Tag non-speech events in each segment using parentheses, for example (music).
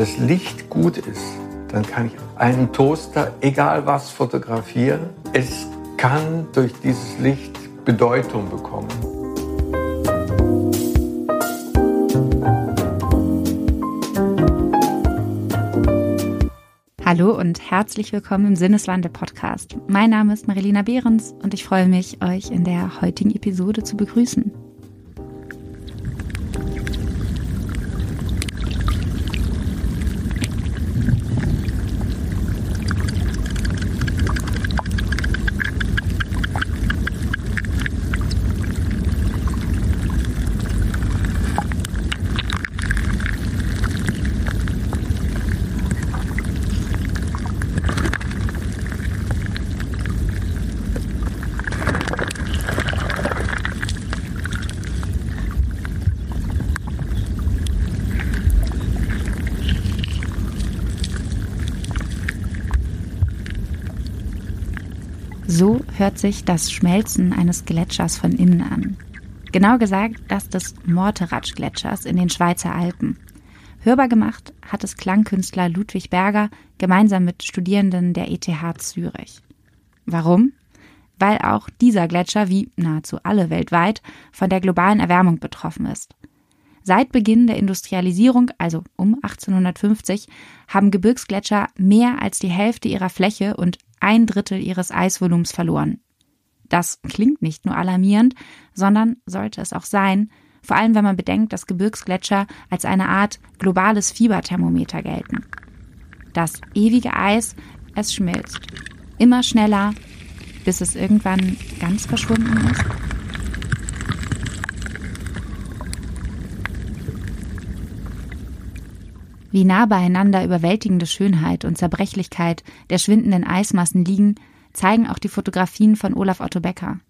das Licht gut ist, dann kann ich einen Toaster, egal was, fotografieren. Es kann durch dieses Licht Bedeutung bekommen. Hallo und herzlich willkommen im Sinneswandel Podcast. Mein Name ist Marilena Behrens und ich freue mich, euch in der heutigen Episode zu begrüßen. Hört sich das Schmelzen eines Gletschers von innen an. Genau gesagt das des Morteratsch-Gletschers in den Schweizer Alpen. Hörbar gemacht hat es Klangkünstler Ludwig Berger gemeinsam mit Studierenden der ETH Zürich. Warum? Weil auch dieser Gletscher, wie nahezu alle weltweit, von der globalen Erwärmung betroffen ist. Seit Beginn der Industrialisierung, also um 1850, haben Gebirgsgletscher mehr als die Hälfte ihrer Fläche und ein Drittel ihres Eisvolumens verloren. Das klingt nicht nur alarmierend, sondern sollte es auch sein, vor allem wenn man bedenkt, dass Gebirgsgletscher als eine Art globales Fieberthermometer gelten. Das ewige Eis, es schmilzt. Immer schneller, bis es irgendwann ganz verschwunden ist. Wie nah beieinander überwältigende Schönheit und Zerbrechlichkeit der schwindenden Eismassen liegen, zeigen auch die Fotografien von Olaf Otto Becker.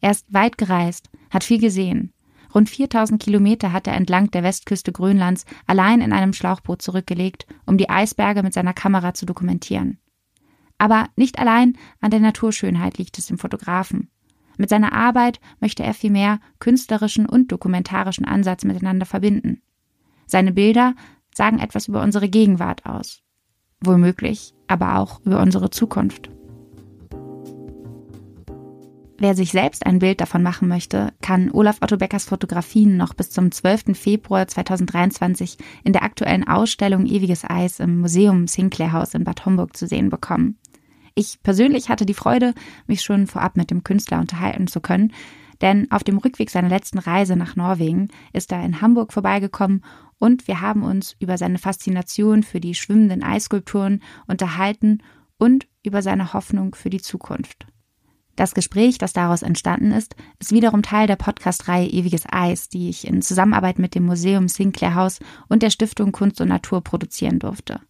Er ist weit gereist, hat viel gesehen. Rund 4000 Kilometer hat er entlang der Westküste Grönlands allein in einem Schlauchboot zurückgelegt, um die Eisberge mit seiner Kamera zu dokumentieren. Aber nicht allein an der Naturschönheit liegt es dem Fotografen. Mit seiner Arbeit möchte er vielmehr künstlerischen und dokumentarischen Ansatz miteinander verbinden. Seine Bilder sagen etwas über unsere Gegenwart aus. Womöglich aber auch über unsere Zukunft. Wer sich selbst ein Bild davon machen möchte, kann Olaf Otto Beckers Fotografien noch bis zum 12. Februar 2023 in der aktuellen Ausstellung Ewiges Eis im Museum Sinclair House in Bad Homburg zu sehen bekommen. Ich persönlich hatte die Freude, mich schon vorab mit dem Künstler unterhalten zu können, denn auf dem Rückweg seiner letzten Reise nach Norwegen ist er in Hamburg vorbeigekommen und wir haben uns über seine Faszination für die schwimmenden Eisskulpturen unterhalten und über seine Hoffnung für die Zukunft. Das Gespräch, das daraus entstanden ist, ist wiederum Teil der Podcast-Reihe Ewiges Eis, die ich in Zusammenarbeit mit dem Museum Sinclair House und der Stiftung Kunst und Natur produzieren durfte.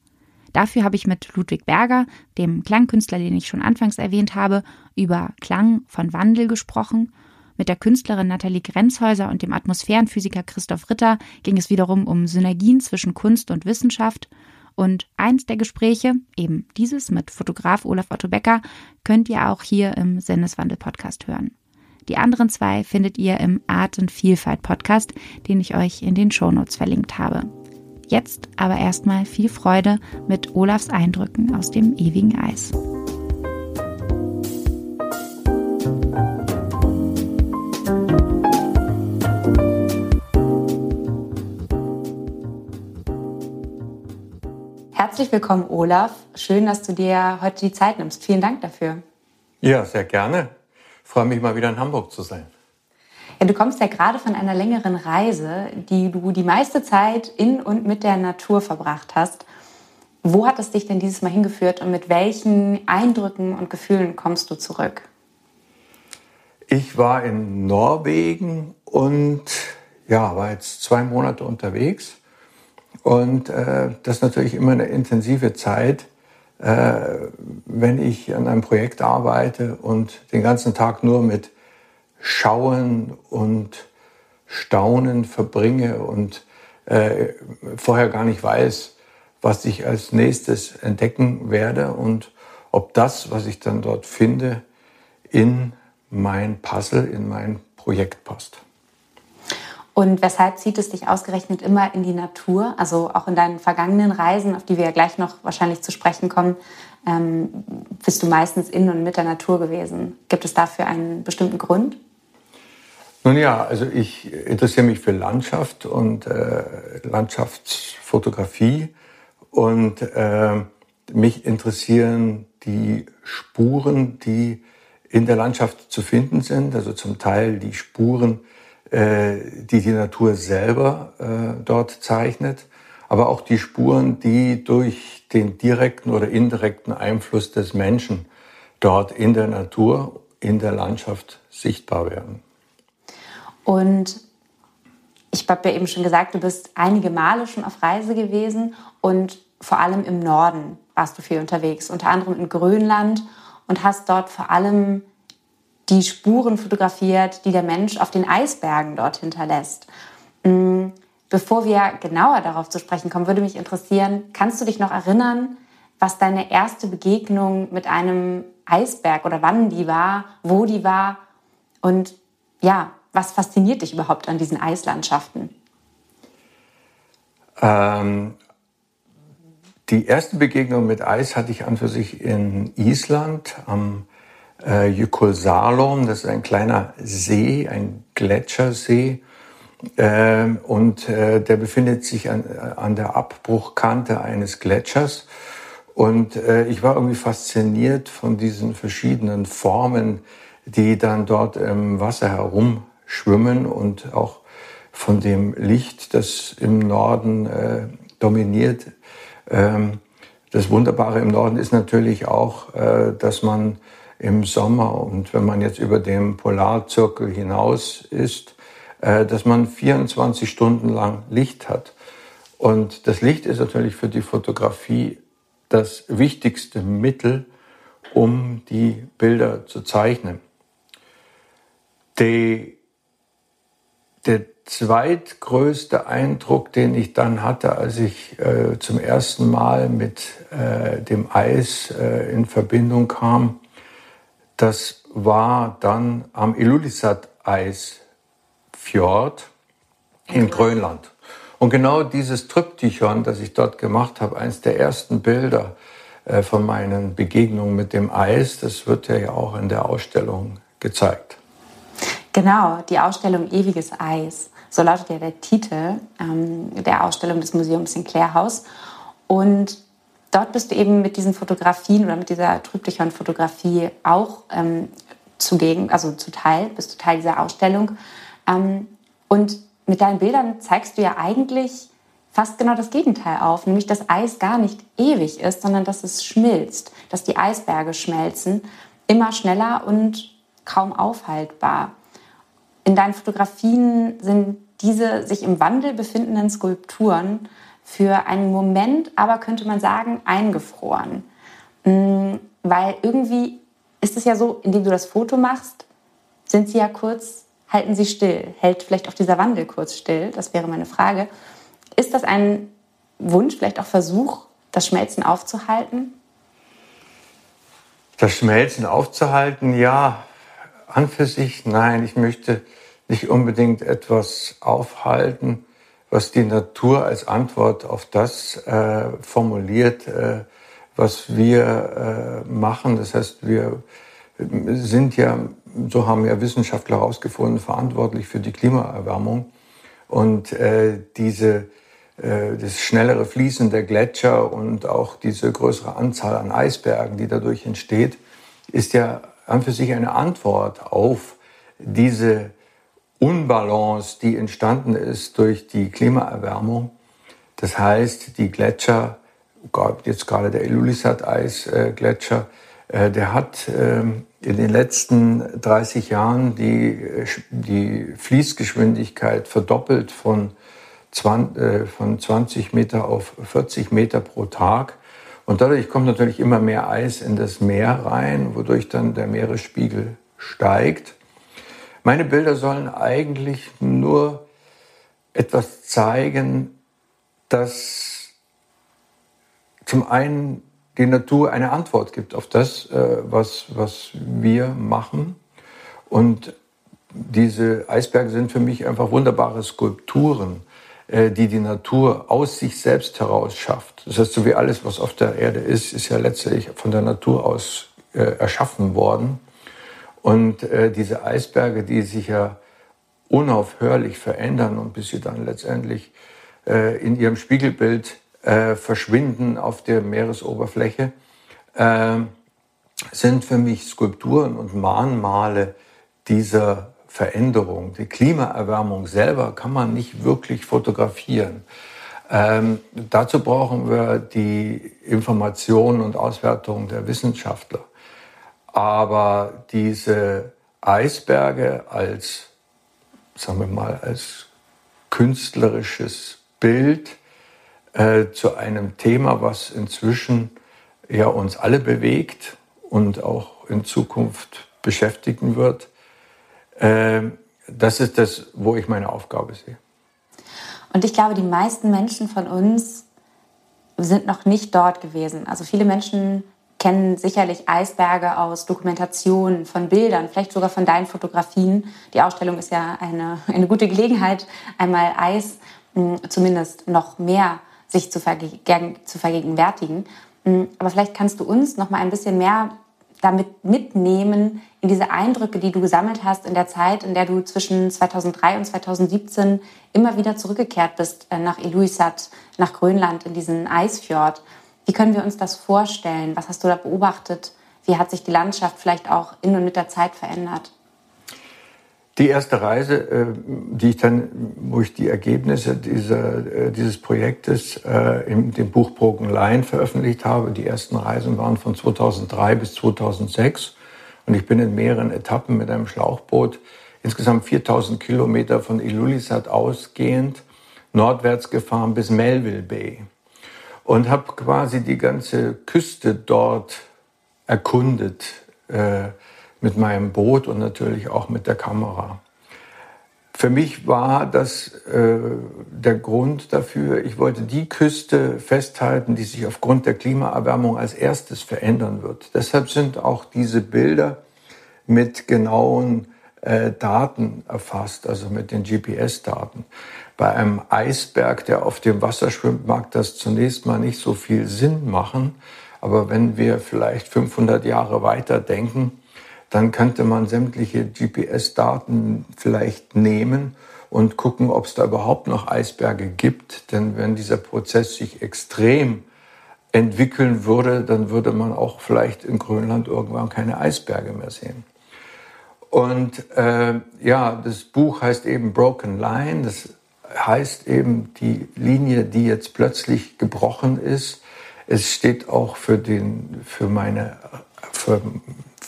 Dafür habe ich mit Ludwig Berger, dem Klangkünstler, den ich schon anfangs erwähnt habe, über Klang von Wandel gesprochen mit der Künstlerin Nathalie Grenzhäuser und dem Atmosphärenphysiker Christoph Ritter ging es wiederum um Synergien zwischen Kunst und Wissenschaft. Und eins der Gespräche, eben dieses mit Fotograf Olaf Otto Becker, könnt ihr auch hier im Sinneswandel-Podcast hören. Die anderen zwei findet ihr im Art und Vielfalt-Podcast, den ich euch in den Shownotes verlinkt habe. Jetzt aber erstmal viel Freude mit Olafs Eindrücken aus dem ewigen Eis. Herzlich willkommen, Olaf. Schön, dass du dir heute die Zeit nimmst. Vielen Dank dafür. Ja, sehr gerne. Ich freue mich mal wieder in Hamburg zu sein. Ja, du kommst ja gerade von einer längeren Reise, die du die meiste Zeit in und mit der Natur verbracht hast. Wo hat es dich denn dieses Mal hingeführt und mit welchen Eindrücken und Gefühlen kommst du zurück? Ich war in Norwegen und ja, war jetzt zwei Monate unterwegs und äh, das ist natürlich immer eine intensive Zeit, äh, wenn ich an einem Projekt arbeite und den ganzen Tag nur mit Schauen und Staunen verbringe und äh, vorher gar nicht weiß, was ich als nächstes entdecken werde und ob das, was ich dann dort finde, in mein Puzzle, in mein Projekt passt. Und weshalb zieht es dich ausgerechnet immer in die Natur? Also auch in deinen vergangenen Reisen, auf die wir ja gleich noch wahrscheinlich zu sprechen kommen, ähm, bist du meistens in und mit der Natur gewesen. Gibt es dafür einen bestimmten Grund? Nun ja, also ich interessiere mich für Landschaft und äh, Landschaftsfotografie und äh, mich interessieren die Spuren, die in der Landschaft zu finden sind, also zum Teil die Spuren, die die Natur selber äh, dort zeichnet, aber auch die Spuren, die durch den direkten oder indirekten Einfluss des Menschen dort in der Natur, in der Landschaft sichtbar werden. Und ich habe ja eben schon gesagt, du bist einige Male schon auf Reise gewesen und vor allem im Norden warst du viel unterwegs, unter anderem in Grönland und hast dort vor allem die Spuren fotografiert, die der Mensch auf den Eisbergen dort hinterlässt. Mm, bevor wir genauer darauf zu sprechen kommen, würde mich interessieren, kannst du dich noch erinnern, was deine erste Begegnung mit einem Eisberg oder wann die war, wo die war und ja, was fasziniert dich überhaupt an diesen Eislandschaften? Ähm, die erste Begegnung mit Eis hatte ich an für sich in Island am äh, Jökulsárlón. Das ist ein kleiner See, ein Gletschersee. Äh, und äh, der befindet sich an, an der Abbruchkante eines Gletschers. Und äh, ich war irgendwie fasziniert von diesen verschiedenen Formen, die dann dort im Wasser herumschwimmen und auch von dem Licht, das im Norden äh, dominiert, ähm, das Wunderbare im Norden ist natürlich auch, äh, dass man im Sommer und wenn man jetzt über dem Polarzirkel hinaus ist, äh, dass man 24 Stunden lang Licht hat. Und das Licht ist natürlich für die Fotografie das wichtigste Mittel, um die Bilder zu zeichnen. Die, der zweitgrößte Eindruck, den ich dann hatte, als ich äh, zum ersten Mal mit äh, dem Eis äh, in Verbindung kam, das war dann am Ilulissat-Eisfjord in okay. Grönland. Und genau dieses Tryptychon, das ich dort gemacht habe, eines der ersten Bilder äh, von meinen Begegnungen mit dem Eis, das wird ja auch in der Ausstellung gezeigt. Genau, die Ausstellung Ewiges Eis. So lautet ja der Titel ähm, der Ausstellung des Museums Sinclair House. Und dort bist du eben mit diesen Fotografien oder mit dieser Trübtichon-Fotografie auch ähm, zugegen, also zu Teil, bist du Teil dieser Ausstellung. Ähm, und mit deinen Bildern zeigst du ja eigentlich fast genau das Gegenteil auf, nämlich dass Eis gar nicht ewig ist, sondern dass es schmilzt, dass die Eisberge schmelzen, immer schneller und kaum aufhaltbar. In deinen Fotografien sind diese sich im Wandel befindenden Skulpturen für einen Moment, aber könnte man sagen, eingefroren. Mm, weil irgendwie ist es ja so, indem du das Foto machst, sind sie ja kurz, halten sie still. Hält vielleicht auch dieser Wandel kurz still? Das wäre meine Frage. Ist das ein Wunsch, vielleicht auch Versuch, das Schmelzen aufzuhalten? Das Schmelzen aufzuhalten, ja, an für sich nein. Ich möchte nicht unbedingt etwas aufhalten, was die Natur als Antwort auf das äh, formuliert, äh, was wir äh, machen. Das heißt, wir sind ja, so haben ja Wissenschaftler herausgefunden, verantwortlich für die Klimaerwärmung. Und äh, diese, äh, das schnellere Fließen der Gletscher und auch diese größere Anzahl an Eisbergen, die dadurch entsteht, ist ja an für sich eine Antwort auf diese Unbalance, die entstanden ist durch die Klimaerwärmung. Das heißt, die Gletscher, jetzt gerade der Ilulissat-Eisgletscher, äh, der hat ähm, in den letzten 30 Jahren die, die Fließgeschwindigkeit verdoppelt von 20, äh, von 20 Meter auf 40 Meter pro Tag. Und dadurch kommt natürlich immer mehr Eis in das Meer rein, wodurch dann der Meeresspiegel steigt. Meine Bilder sollen eigentlich nur etwas zeigen, dass zum einen die Natur eine Antwort gibt auf das, äh, was, was wir machen und diese Eisberge sind für mich einfach wunderbare Skulpturen, äh, die die Natur aus sich selbst heraus schafft. Das heißt, so wie alles, was auf der Erde ist, ist ja letztlich von der Natur aus äh, erschaffen worden. Und äh, diese Eisberge, die sich ja unaufhörlich verändern und bis sie dann letztendlich äh, in ihrem Spiegelbild äh, verschwinden auf der Meeresoberfläche, äh, sind für mich Skulpturen und Mahnmale dieser Veränderung. Die Klimaerwärmung selber kann man nicht wirklich fotografieren. Ähm, dazu brauchen wir die Informationen und Auswertungen der Wissenschaftler. Aber diese Eisberge als, sagen wir mal, als künstlerisches Bild äh, zu einem Thema, was inzwischen ja uns alle bewegt und auch in Zukunft beschäftigen wird, äh, das ist das, wo ich meine Aufgabe sehe. Und ich glaube, die meisten Menschen von uns sind noch nicht dort gewesen. Also viele Menschen kennen sicherlich Eisberge aus Dokumentationen, von Bildern, vielleicht sogar von deinen Fotografien. Die Ausstellung ist ja eine, eine gute Gelegenheit, einmal Eis hm, zumindest noch mehr sich zu, verge zu vergegenwärtigen. Hm, aber vielleicht kannst du uns noch mal ein bisschen mehr damit mitnehmen in diese Eindrücke, die du gesammelt hast in der Zeit, in der du zwischen 2003 und 2017 immer wieder zurückgekehrt bist äh, nach Ilulissat, nach Grönland, in diesen Eisfjord. Wie können wir uns das vorstellen? Was hast du da beobachtet? Wie hat sich die Landschaft vielleicht auch in und mit der Zeit verändert? Die erste Reise, äh, die ich dann, wo ich die Ergebnisse dieser, äh, dieses Projektes äh, in dem Buch Broken Line veröffentlicht habe, die ersten Reisen waren von 2003 bis 2006 und ich bin in mehreren Etappen mit einem Schlauchboot insgesamt 4000 Kilometer von Ilulissat ausgehend nordwärts gefahren bis Melville Bay und habe quasi die ganze Küste dort erkundet. Äh, mit meinem Boot und natürlich auch mit der Kamera. Für mich war das äh, der Grund dafür, ich wollte die Küste festhalten, die sich aufgrund der Klimaerwärmung als erstes verändern wird. Deshalb sind auch diese Bilder mit genauen äh, Daten erfasst, also mit den GPS-Daten. Bei einem Eisberg, der auf dem Wasser schwimmt, mag das zunächst mal nicht so viel Sinn machen. Aber wenn wir vielleicht 500 Jahre weiter denken, dann könnte man sämtliche GPS-Daten vielleicht nehmen und gucken, ob es da überhaupt noch Eisberge gibt. Denn wenn dieser Prozess sich extrem entwickeln würde, dann würde man auch vielleicht in Grönland irgendwann keine Eisberge mehr sehen. Und äh, ja, das Buch heißt eben Broken Line. Das heißt eben die Linie, die jetzt plötzlich gebrochen ist. Es steht auch für, den, für meine für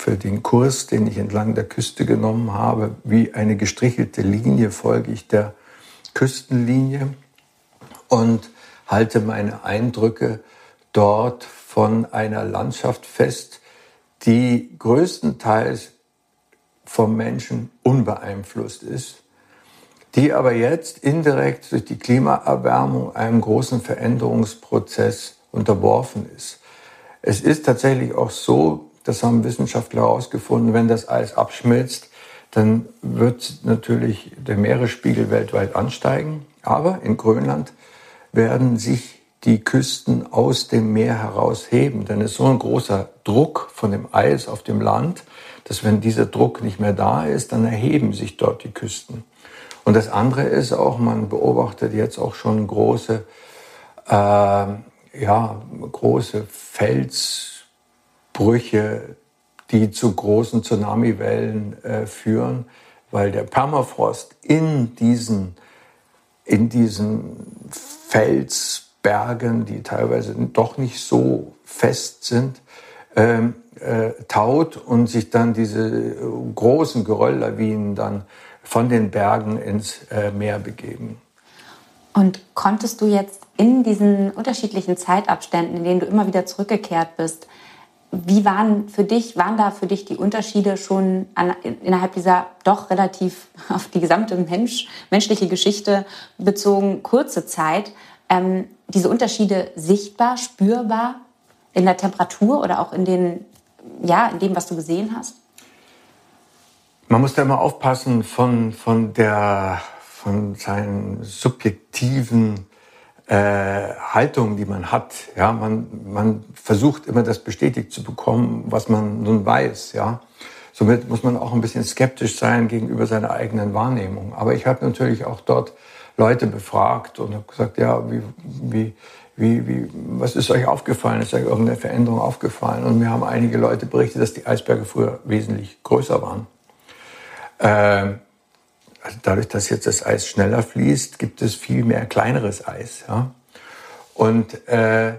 für den Kurs, den ich entlang der Küste genommen habe, wie eine gestrichelte Linie folge ich der Küstenlinie und halte meine Eindrücke dort von einer Landschaft fest, die größtenteils vom Menschen unbeeinflusst ist, die aber jetzt indirekt durch die Klimaerwärmung einem großen Veränderungsprozess unterworfen ist. Es ist tatsächlich auch so, das haben Wissenschaftler herausgefunden, wenn das Eis abschmilzt, dann wird natürlich der Meeresspiegel weltweit ansteigen. Aber in Grönland werden sich die Küsten aus dem Meer herausheben. Denn es ist so ein großer Druck von dem Eis auf dem Land, dass wenn dieser Druck nicht mehr da ist, dann erheben sich dort die Küsten. Und das andere ist auch, man beobachtet jetzt auch schon große, äh, ja, große Fels, Brüche, die zu großen Tsunamiwellen äh, führen, weil der Permafrost in diesen, in diesen Felsbergen, die teilweise doch nicht so fest sind, ähm, äh, taut und sich dann diese großen Gerölllawinen dann von den Bergen ins äh, Meer begeben. Und konntest du jetzt in diesen unterschiedlichen Zeitabständen, in denen du immer wieder zurückgekehrt bist, wie waren für dich, waren da für dich die Unterschiede schon an, innerhalb dieser doch relativ (laughs) auf die gesamte Mensch, menschliche Geschichte bezogen kurze Zeit, ähm, diese Unterschiede sichtbar, spürbar in der Temperatur oder auch in den, ja, in dem, was du gesehen hast? Man muss da immer aufpassen von, von, der, von seinen subjektiven äh, Haltungen, die man hat. Ja, man, man versucht immer das bestätigt zu bekommen, was man nun weiß. Ja, somit muss man auch ein bisschen skeptisch sein gegenüber seiner eigenen Wahrnehmung. Aber ich habe natürlich auch dort Leute befragt und habe gesagt, ja, wie, wie, wie, wie, was ist euch aufgefallen? Ist euch irgendeine Veränderung aufgefallen? Und mir haben einige Leute berichtet, dass die Eisberge früher wesentlich größer waren. Ähm, also dadurch, dass jetzt das Eis schneller fließt, gibt es viel mehr kleineres Eis. Ja? Und äh,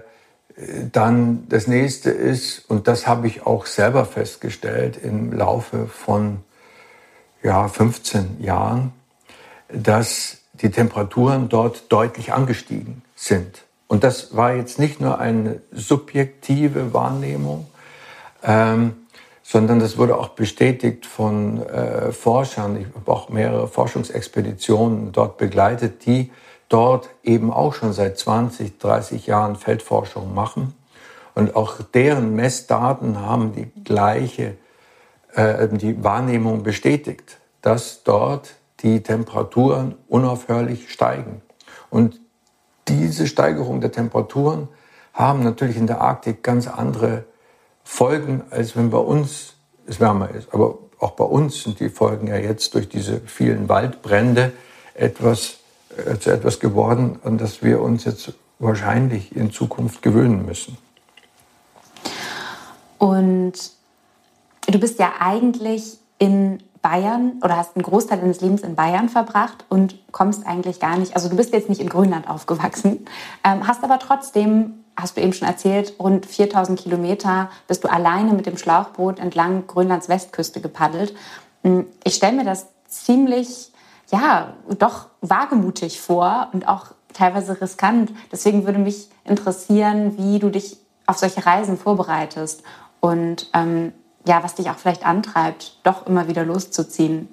dann das nächste ist, und das habe ich auch selber festgestellt im Laufe von ja, 15 Jahren, dass die Temperaturen dort deutlich angestiegen sind. Und das war jetzt nicht nur eine subjektive Wahrnehmung, ähm, sondern das wurde auch bestätigt von äh, Forschern. Ich habe auch mehrere Forschungsexpeditionen dort begleitet, die dort eben auch schon seit 20, 30 Jahren Feldforschung machen. Und auch deren Messdaten haben die gleiche äh, die Wahrnehmung bestätigt, dass dort die Temperaturen unaufhörlich steigen. Und diese Steigerung der Temperaturen haben natürlich in der Arktik ganz andere Folgen, als wenn bei uns es wärmer ist. Aber auch bei uns sind die Folgen ja jetzt durch diese vielen Waldbrände etwas, äh, zu etwas geworden, an das wir uns jetzt wahrscheinlich in Zukunft gewöhnen müssen. Und du bist ja eigentlich in Bayern oder hast einen Großteil deines Lebens in Bayern verbracht und kommst eigentlich gar nicht, also du bist jetzt nicht in Grönland aufgewachsen, ähm, hast aber trotzdem, hast du eben schon erzählt, rund 4000 Kilometer bist du alleine mit dem Schlauchboot entlang Grönlands Westküste gepaddelt. Hm, ich stelle mir das ziemlich, ja, doch wagemutig vor und auch teilweise riskant. Deswegen würde mich interessieren, wie du dich auf solche Reisen vorbereitest und ähm, ja, was dich auch vielleicht antreibt, doch immer wieder loszuziehen?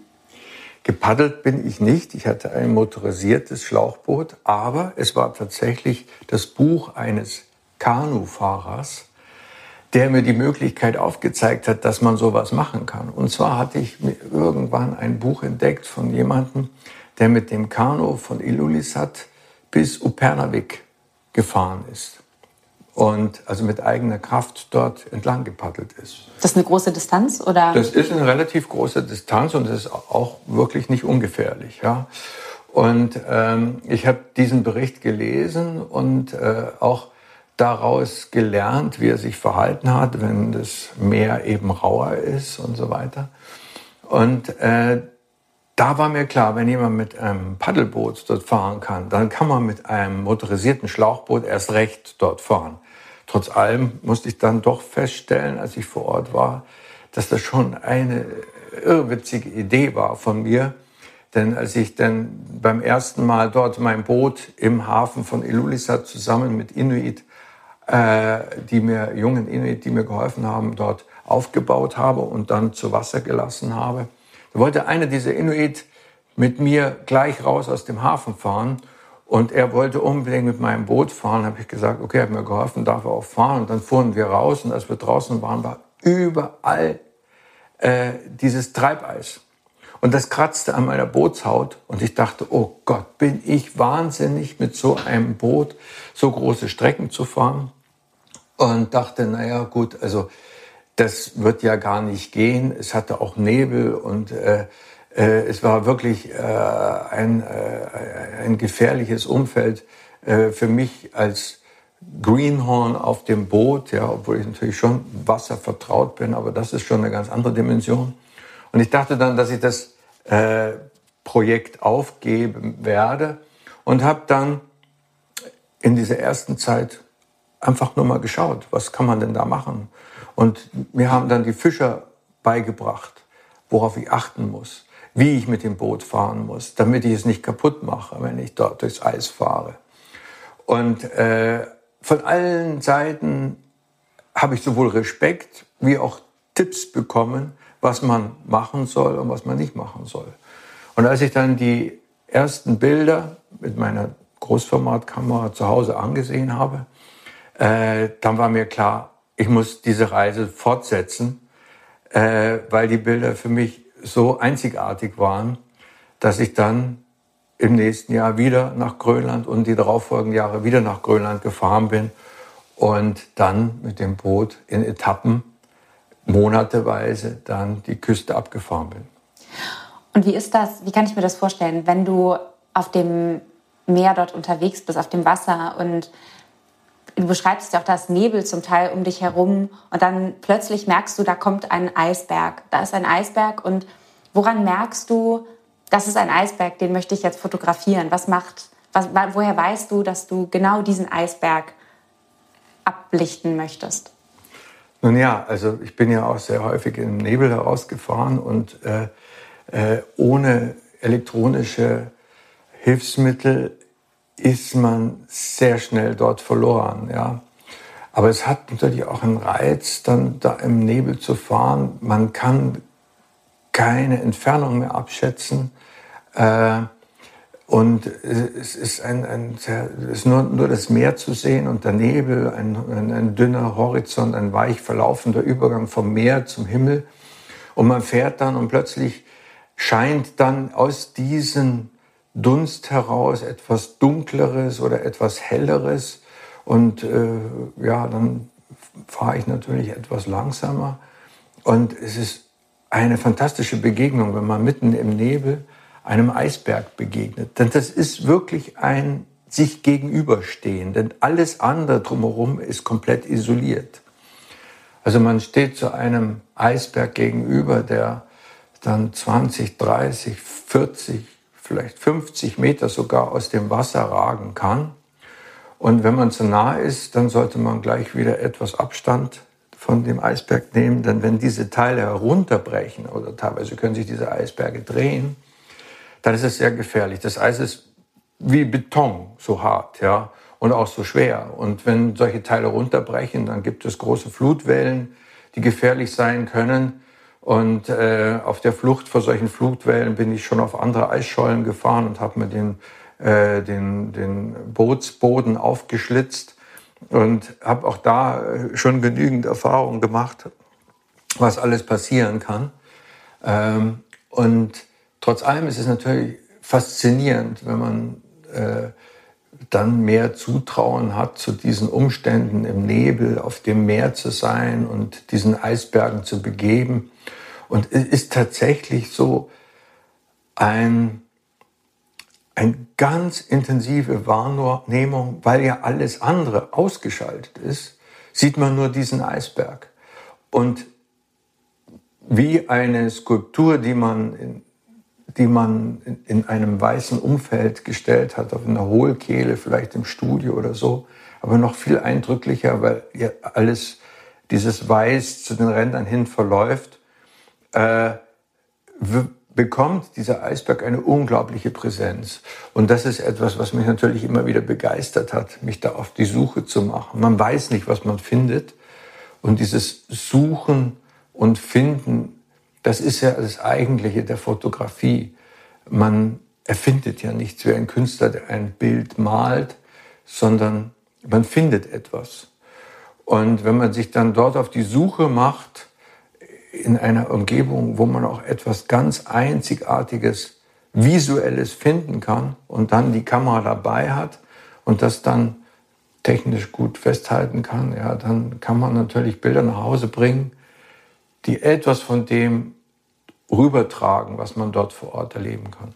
Gepaddelt bin ich nicht. Ich hatte ein motorisiertes Schlauchboot, aber es war tatsächlich das Buch eines Kanufahrers, der mir die Möglichkeit aufgezeigt hat, dass man sowas machen kann. Und zwar hatte ich irgendwann ein Buch entdeckt von jemandem, der mit dem Kanu von Ilulissat bis Upernavik gefahren ist und also mit eigener Kraft dort entlang gepaddelt ist. Das ist eine große Distanz oder? Das ist eine relativ große Distanz und das ist auch wirklich nicht ungefährlich. Ja. Und ähm, ich habe diesen Bericht gelesen und äh, auch daraus gelernt, wie er sich verhalten hat, wenn das Meer eben rauer ist und so weiter. Und äh, da war mir klar, wenn jemand mit einem Paddelboot dort fahren kann, dann kann man mit einem motorisierten Schlauchboot erst recht dort fahren. Trotz allem musste ich dann doch feststellen, als ich vor Ort war, dass das schon eine irrwitzige Idee war von mir. Denn als ich dann beim ersten Mal dort mein Boot im Hafen von Ilulissat zusammen mit Inuit, die mir, jungen Inuit, die mir geholfen haben, dort aufgebaut habe und dann zu Wasser gelassen habe, da wollte einer dieser Inuit mit mir gleich raus aus dem Hafen fahren und er wollte unbedingt mit meinem Boot fahren. habe ich gesagt, okay, er hat mir geholfen, darf er auch fahren. Und dann fuhren wir raus und als wir draußen waren, war überall äh, dieses Treibeis. Und das kratzte an meiner Bootshaut und ich dachte, oh Gott, bin ich wahnsinnig, mit so einem Boot so große Strecken zu fahren. Und dachte, naja, gut, also das wird ja gar nicht gehen. Es hatte auch Nebel und äh, äh, es war wirklich äh, ein, äh, ein gefährliches Umfeld äh, für mich als Greenhorn auf dem Boot, ja, obwohl ich natürlich schon Wasser vertraut bin, aber das ist schon eine ganz andere Dimension. Und ich dachte dann, dass ich das äh, Projekt aufgeben werde und habe dann in dieser ersten Zeit einfach nur mal geschaut, was kann man denn da machen? Und mir haben dann die Fischer beigebracht, worauf ich achten muss, wie ich mit dem Boot fahren muss, damit ich es nicht kaputt mache, wenn ich dort durchs Eis fahre. Und äh, von allen Seiten habe ich sowohl Respekt wie auch Tipps bekommen, was man machen soll und was man nicht machen soll. Und als ich dann die ersten Bilder mit meiner Großformatkamera zu Hause angesehen habe, äh, dann war mir klar, ich muss diese Reise fortsetzen, äh, weil die Bilder für mich so einzigartig waren, dass ich dann im nächsten Jahr wieder nach Grönland und die darauffolgenden Jahre wieder nach Grönland gefahren bin und dann mit dem Boot in Etappen monateweise dann die Küste abgefahren bin. Und wie ist das, wie kann ich mir das vorstellen, wenn du auf dem Meer dort unterwegs bist, auf dem Wasser und du beschreibst ja auch das Nebel zum Teil um dich herum und dann plötzlich merkst du, da kommt ein Eisberg. Da ist ein Eisberg und woran merkst du, das ist ein Eisberg, den möchte ich jetzt fotografieren? Was macht, was, woher weißt du, dass du genau diesen Eisberg ablichten möchtest? Nun ja, also ich bin ja auch sehr häufig im Nebel herausgefahren und äh, äh, ohne elektronische Hilfsmittel ist man sehr schnell dort verloren. Ja. Aber es hat natürlich auch einen Reiz, dann da im Nebel zu fahren. Man kann keine Entfernung mehr abschätzen. Äh, und es ist, ein, ein es ist nur, nur das Meer zu sehen und der Nebel, ein, ein, ein dünner Horizont, ein weich verlaufender Übergang vom Meer zum Himmel. Und man fährt dann und plötzlich scheint dann aus diesem Dunst heraus etwas Dunkleres oder etwas Helleres. Und äh, ja, dann fahre ich natürlich etwas langsamer. Und es ist eine fantastische Begegnung, wenn man mitten im Nebel einem Eisberg begegnet. Denn das ist wirklich ein sich gegenüberstehen, denn alles andere drumherum ist komplett isoliert. Also man steht zu einem Eisberg gegenüber, der dann 20, 30, 40, vielleicht 50 Meter sogar aus dem Wasser ragen kann. Und wenn man zu nah ist, dann sollte man gleich wieder etwas Abstand von dem Eisberg nehmen, denn wenn diese Teile herunterbrechen oder teilweise können sich diese Eisberge drehen, dann ist es sehr gefährlich. Das Eis ist wie Beton, so hart, ja, und auch so schwer. Und wenn solche Teile runterbrechen, dann gibt es große Flutwellen, die gefährlich sein können. Und äh, auf der Flucht vor solchen Flutwellen bin ich schon auf andere Eisschollen gefahren und habe mir den, äh, den, den Bootsboden aufgeschlitzt und habe auch da äh, schon genügend Erfahrung gemacht, was alles passieren kann. Ähm, und trotz allem ist es natürlich faszinierend, wenn man äh, dann mehr Zutrauen hat, zu diesen Umständen im Nebel auf dem Meer zu sein und diesen Eisbergen zu begeben. Und es ist tatsächlich so ein, eine ganz intensive Wahrnehmung, weil ja alles andere ausgeschaltet ist, sieht man nur diesen Eisberg. Und wie eine Skulptur, die man in die man in einem weißen Umfeld gestellt hat, auf einer Hohlkehle, vielleicht im Studio oder so, aber noch viel eindrücklicher, weil ja alles dieses Weiß zu den Rändern hin verläuft, äh, bekommt dieser Eisberg eine unglaubliche Präsenz. Und das ist etwas, was mich natürlich immer wieder begeistert hat, mich da auf die Suche zu machen. Man weiß nicht, was man findet. Und dieses Suchen und Finden das ist ja das Eigentliche der Fotografie. Man erfindet ja nichts wie ein Künstler, der ein Bild malt, sondern man findet etwas. Und wenn man sich dann dort auf die Suche macht, in einer Umgebung, wo man auch etwas ganz Einzigartiges, Visuelles finden kann und dann die Kamera dabei hat und das dann technisch gut festhalten kann, ja, dann kann man natürlich Bilder nach Hause bringen, die etwas von dem rübertragen, was man dort vor Ort erleben kann.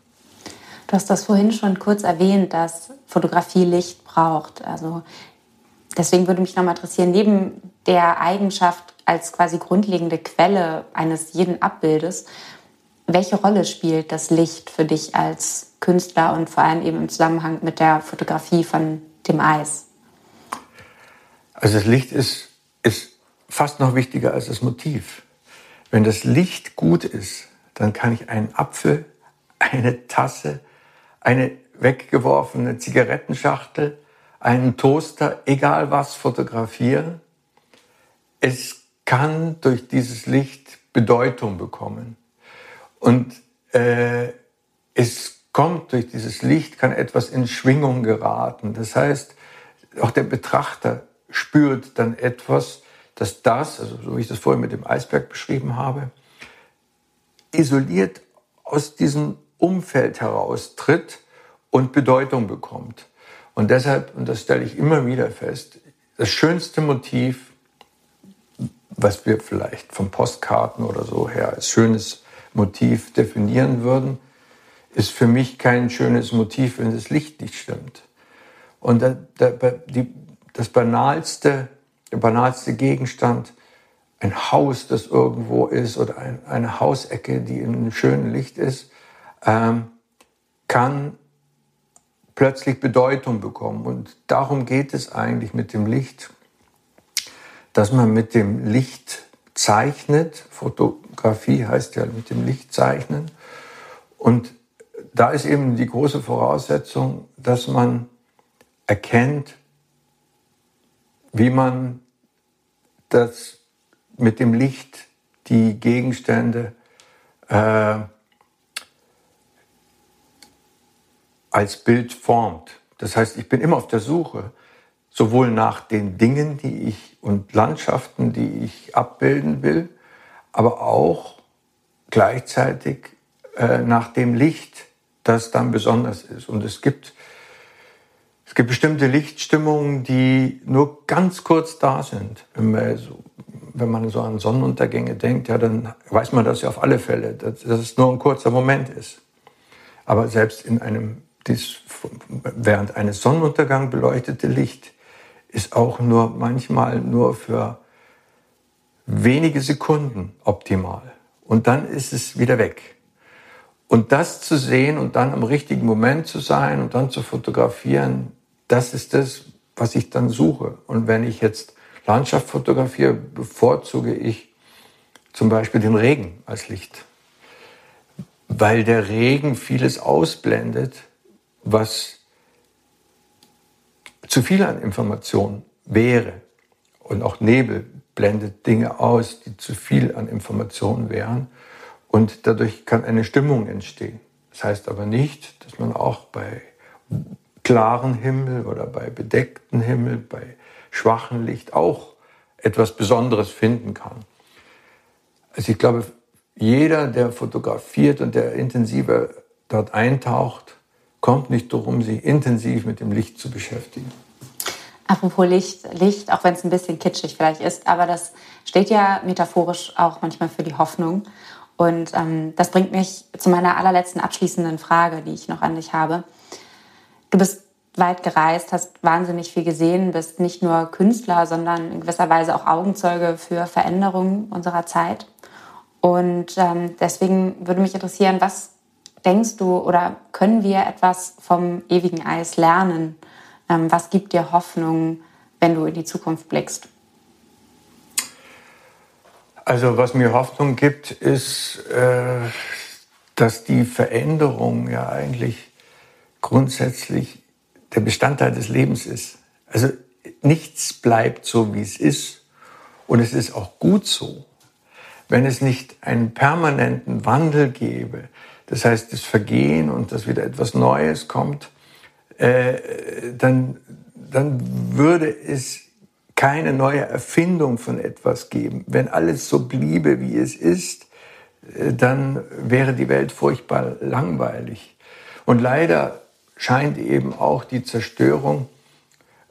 Du hast das vorhin schon kurz erwähnt, dass Fotografie Licht braucht. Also deswegen würde mich nochmal interessieren, neben der Eigenschaft als quasi grundlegende Quelle eines jeden Abbildes, welche Rolle spielt das Licht für dich als Künstler und vor allem eben im Zusammenhang mit der Fotografie von dem Eis? Also das Licht ist, ist fast noch wichtiger als das Motiv. Wenn das Licht gut ist, dann kann ich einen Apfel, eine Tasse, eine weggeworfene Zigarettenschachtel, einen Toaster, egal was fotografieren. Es kann durch dieses Licht Bedeutung bekommen. Und äh, es kommt durch dieses Licht, kann etwas in Schwingung geraten. Das heißt, auch der Betrachter spürt dann etwas, dass das, also so wie ich das vorhin mit dem Eisberg beschrieben habe, isoliert aus diesem Umfeld heraustritt und Bedeutung bekommt. Und deshalb, und das stelle ich immer wieder fest, das schönste Motiv, was wir vielleicht von Postkarten oder so her als schönes Motiv definieren würden, ist für mich kein schönes Motiv, wenn das Licht nicht stimmt. Und das banalste, der banalste Gegenstand, ein Haus, das irgendwo ist oder ein, eine Hausecke, die in einem schönen Licht ist, ähm, kann plötzlich Bedeutung bekommen. Und darum geht es eigentlich mit dem Licht, dass man mit dem Licht zeichnet. Fotografie heißt ja mit dem Licht zeichnen. Und da ist eben die große Voraussetzung, dass man erkennt, wie man das mit dem Licht die Gegenstände äh, als Bild formt. Das heißt, ich bin immer auf der Suche, sowohl nach den Dingen, die ich und Landschaften, die ich abbilden will, aber auch gleichzeitig äh, nach dem Licht, das dann besonders ist. Und es gibt es gibt bestimmte Lichtstimmungen, die nur ganz kurz da sind. Wenn man so, wenn man so an Sonnenuntergänge denkt, ja, dann weiß man das ja auf alle Fälle, dass, dass es nur ein kurzer Moment ist. Aber selbst in einem dies während eines Sonnenuntergangs beleuchtete Licht ist auch nur manchmal nur für wenige Sekunden optimal. Und dann ist es wieder weg. Und das zu sehen und dann im richtigen Moment zu sein und dann zu fotografieren, das ist das, was ich dann suche. Und wenn ich jetzt Landschaft fotografiere, bevorzuge ich zum Beispiel den Regen als Licht. Weil der Regen vieles ausblendet, was zu viel an Informationen wäre. Und auch Nebel blendet Dinge aus, die zu viel an Informationen wären. Und dadurch kann eine Stimmung entstehen. Das heißt aber nicht, dass man auch bei klaren Himmel oder bei bedecktem Himmel, bei schwachem Licht auch etwas Besonderes finden kann. Also ich glaube, jeder, der fotografiert und der intensiver dort eintaucht, kommt nicht darum, sich intensiv mit dem Licht zu beschäftigen. Apropos Licht, Licht, auch wenn es ein bisschen kitschig vielleicht ist, aber das steht ja metaphorisch auch manchmal für die Hoffnung. Und ähm, das bringt mich zu meiner allerletzten abschließenden Frage, die ich noch an dich habe. Du bist weit gereist, hast wahnsinnig viel gesehen, bist nicht nur Künstler, sondern in gewisser Weise auch Augenzeuge für Veränderungen unserer Zeit. Und ähm, deswegen würde mich interessieren, was denkst du oder können wir etwas vom ewigen Eis lernen? Ähm, was gibt dir Hoffnung, wenn du in die Zukunft blickst? Also was mir Hoffnung gibt, ist, äh, dass die Veränderung ja eigentlich grundsätzlich der Bestandteil des Lebens ist. Also nichts bleibt so, wie es ist. Und es ist auch gut so. Wenn es nicht einen permanenten Wandel gäbe, das heißt das Vergehen und dass wieder etwas Neues kommt, äh, dann, dann würde es keine neue Erfindung von etwas geben. Wenn alles so bliebe, wie es ist, äh, dann wäre die Welt furchtbar langweilig. Und leider scheint eben auch die Zerstörung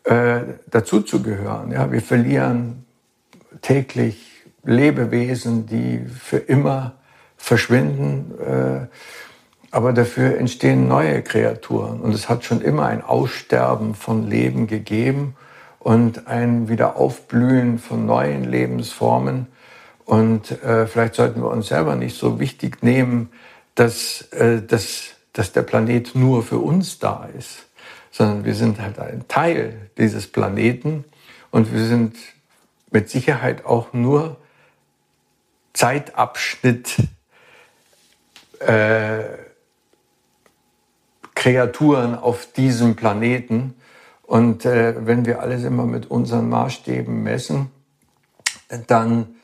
äh, dazu zu gehören. Ja, wir verlieren täglich Lebewesen, die für immer verschwinden, äh, aber dafür entstehen neue Kreaturen. Und es hat schon immer ein Aussterben von Leben gegeben und ein Wiederaufblühen von neuen Lebensformen. Und äh, vielleicht sollten wir uns selber nicht so wichtig nehmen, dass, äh, dass dass der Planet nur für uns da ist, sondern wir sind halt ein Teil dieses Planeten und wir sind mit Sicherheit auch nur Zeitabschnitt äh, Kreaturen auf diesem Planeten. Und äh, wenn wir alles immer mit unseren Maßstäben messen, dann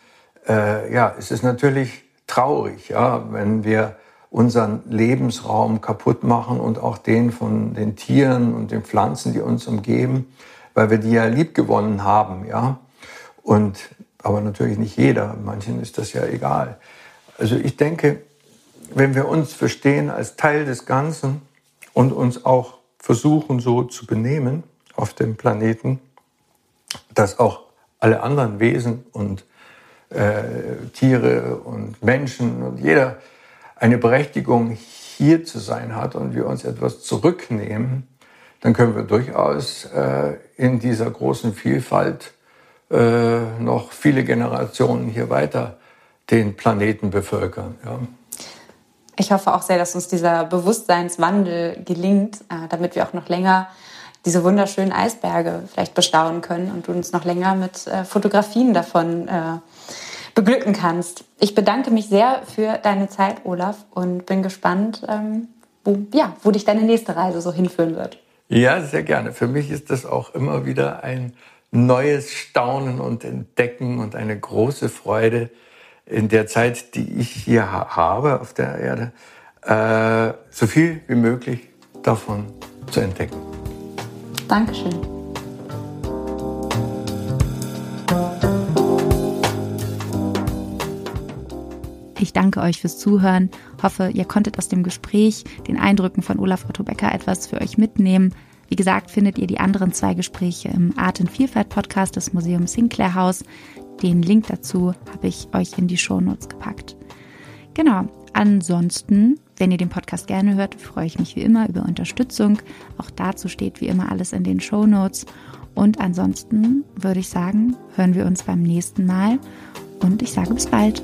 äh, ja, ist es natürlich traurig, ja, wenn wir unseren Lebensraum kaputt machen und auch den von den Tieren und den Pflanzen, die uns umgeben, weil wir die ja lieb gewonnen haben, ja. Und, aber natürlich nicht jeder. Manchen ist das ja egal. Also ich denke, wenn wir uns verstehen als Teil des Ganzen und uns auch versuchen so zu benehmen auf dem Planeten, dass auch alle anderen Wesen und äh, Tiere und Menschen und jeder eine Berechtigung hier zu sein hat und wir uns etwas zurücknehmen, dann können wir durchaus äh, in dieser großen Vielfalt äh, noch viele Generationen hier weiter den Planeten bevölkern. Ja. Ich hoffe auch sehr, dass uns dieser Bewusstseinswandel gelingt, äh, damit wir auch noch länger diese wunderschönen Eisberge vielleicht bestaunen können und uns noch länger mit äh, Fotografien davon äh, beglücken kannst. Ich bedanke mich sehr für deine Zeit, Olaf, und bin gespannt, ähm, wo, ja, wo dich deine nächste Reise so hinführen wird. Ja, sehr gerne. Für mich ist das auch immer wieder ein neues Staunen und Entdecken und eine große Freude in der Zeit, die ich hier habe auf der Erde, äh, so viel wie möglich davon zu entdecken. Dankeschön. Ich danke euch fürs Zuhören, hoffe, ihr konntet aus dem Gespräch, den Eindrücken von Olaf Otto Becker etwas für euch mitnehmen. Wie gesagt, findet ihr die anderen zwei Gespräche im Art und Vielfalt Podcast des Museums Sinclair House. Den Link dazu habe ich euch in die Shownotes gepackt. Genau. Ansonsten, wenn ihr den Podcast gerne hört, freue ich mich wie immer über Unterstützung. Auch dazu steht wie immer alles in den Shownotes. Und ansonsten würde ich sagen, hören wir uns beim nächsten Mal und ich sage bis bald.